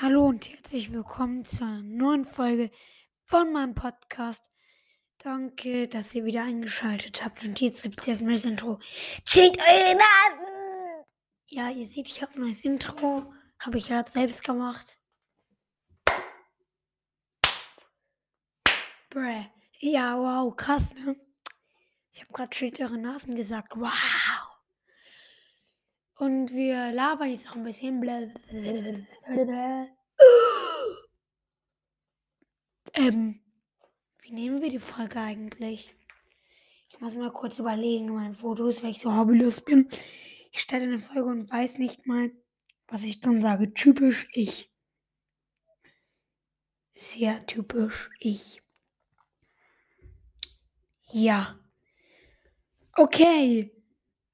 Hallo und herzlich willkommen zur neuen Folge von meinem Podcast. Danke, dass ihr wieder eingeschaltet habt. Und jetzt gibt es erstmal das Intro. Checkt eure Nasen! Ja, ihr seht, ich habe ein neues Intro. Habe ich gerade selbst gemacht. Bräh. Ja, wow, krass, ne? Ich habe gerade checkt eure Nasen gesagt. Wow! Und wir labern jetzt noch ein bisschen. Ähm, wie nehmen wir die Folge eigentlich? Ich muss mal kurz überlegen, mein Fotos, weil ich so hobbylos bin. Ich starte eine Folge und weiß nicht mal, was ich dann sage. Typisch ich. Sehr typisch ich. Ja. Okay.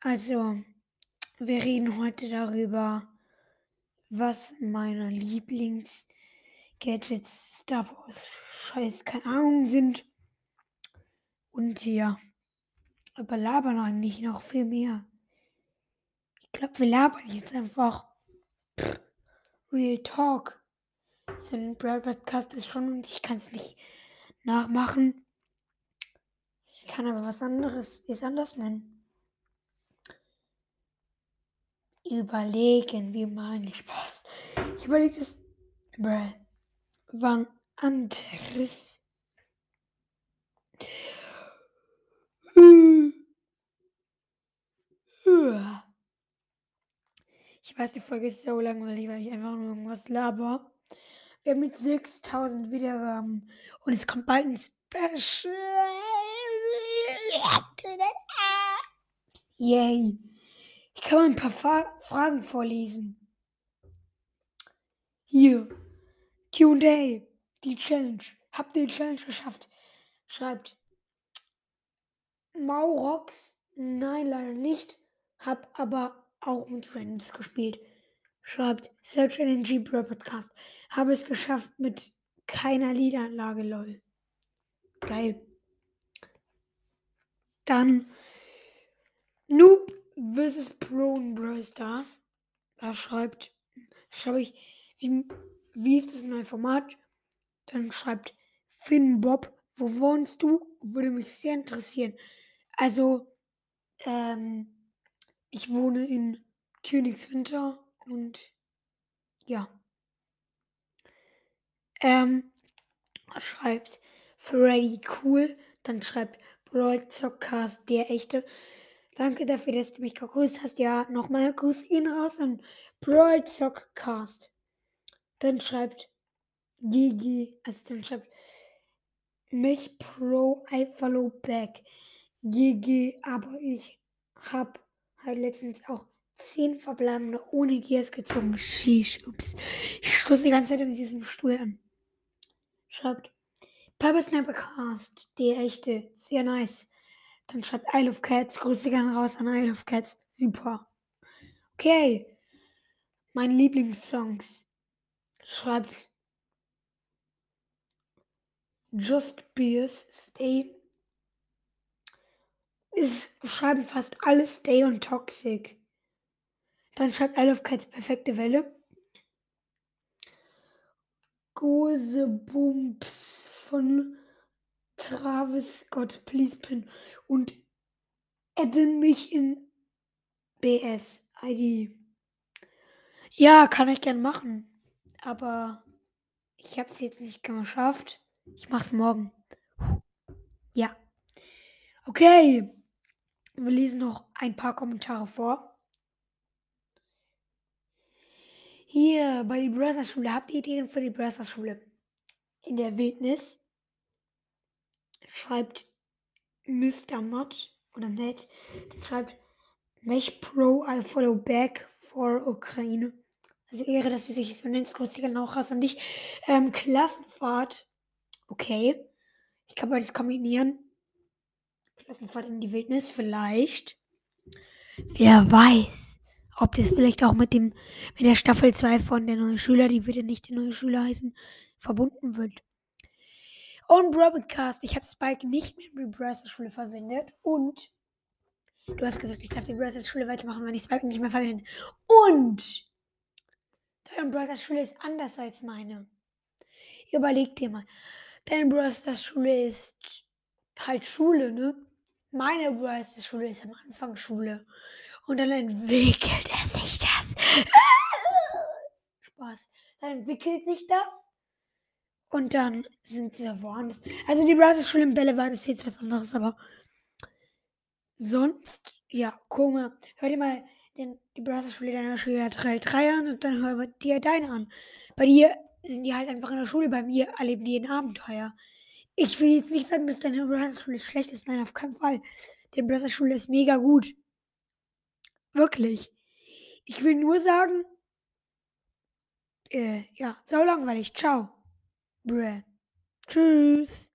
Also, wir reden heute darüber, was meine Lieblings-Gadgets, Star Wars, Scheiß, keine Ahnung sind. Und ja, aber labern eigentlich noch viel mehr. Ich glaube, wir labern jetzt einfach. Pff, Real Talk. So ein Podcast ist schon und ich kann es nicht nachmachen. Ich kann aber was anderes, ist anders nennen überlegen, wie meine Spaß. Ich überlege das. Bruh. Wann anderes. Ich weiß, die Folge ist so langweilig, weil ich einfach nur irgendwas laber. Wir haben mit 6000 Wiedergaben und es kommt bald ein Special. Yay. Ich kann mal ein paar Fa Fragen vorlesen. Hier. QA. Die Challenge. Habt ihr die Challenge geschafft? Schreibt. Maurox. Nein, leider nicht. Hab aber auch mit Randoms gespielt. Schreibt. Search NG Bro Podcast. Habe es geschafft mit keiner Liederanlage, lol. Geil. Dann. Noob vs. Pro in Brawl Stars. Da schreibt, schreibe ich, wie, wie ist das neue Format? Dann schreibt Finn Bob, wo wohnst du? Würde mich sehr interessieren. Also, ähm, ich wohne in Königswinter und ja. Ähm, schreibt Freddy cool, dann schreibt Broad Zockcast der echte. Danke dafür, dass du mich gegrüßt hast. Ja, nochmal Grüße ihn raus an Brawl Sockcast. Dann schreibt GG, also dann schreibt mich Pro, I follow back. GG, aber ich hab halt letztens auch 10 verbleibende ohne Gears gezogen. Sheesh, ups. Ich stoße die ganze Zeit in diesem Stuhl an. Schreibt Papa Snappercast, die echte, sehr nice. Dann schreibt Isle of Cats. Grüße gerne raus an Isle of Cats. Super. Okay. Meine Lieblingssongs. Schreibt Just Beers, Stay. Es schreiben fast alle Stay und Toxic. Dann schreibt Isle of Cats perfekte Welle. Gose Bumps von Travis Scott, please pin und adden mich in BS ID. Ja, kann ich gern machen, aber ich habe es jetzt nicht geschafft. Ich mach's morgen. Ja. Okay. Wir lesen noch ein paar Kommentare vor. Hier bei die Brothers Schule. Habt ihr Ideen für die Brothers Schule? In der Wildnis schreibt Mr. Mod oder Ned, schreibt Mech Pro, I follow back for Ukraine. Also Ehre, dass du dich so nennst, Grüße genau raus an dich. Ähm, Klassenfahrt. Okay. Ich kann beides kombinieren. Klassenfahrt in die Wildnis, vielleicht. Wer weiß, ob das vielleicht auch mit dem, mit der Staffel 2 von der neuen Schüler, die würde nicht der neue Schüler heißen, verbunden wird. Und Broadcast, ich habe Spike nicht mehr in die Browser-Schule verwendet. Und du hast gesagt, ich darf die Browser-Schule weitermachen, wenn ich Spike nicht mehr verwende. Und Deine Brothers Schule ist anders als meine. Überleg dir mal. Deine Brothers Schule ist halt Schule, ne? Meine Brothers Schule ist am Anfang Schule. Und dann entwickelt es sich das. Spaß. Dann entwickelt sich das. Und dann sind sie da woanders. Also die Brothers Schule in Bällewald ist jetzt was anderes, aber sonst, ja, guck mal, hör dir mal den, die Brothers Schule deiner Schule Trail 3 an und dann hör dir deine an. Bei dir sind die halt einfach in der Schule, bei mir erleben die ein Abenteuer. Ich will jetzt nicht sagen, dass deine Brothers Schule schlecht ist, nein, auf keinen Fall. Die Brothers Schule ist mega gut. Wirklich. Ich will nur sagen, äh, ja, sau langweilig. Ciao. Bruh. Tschüss.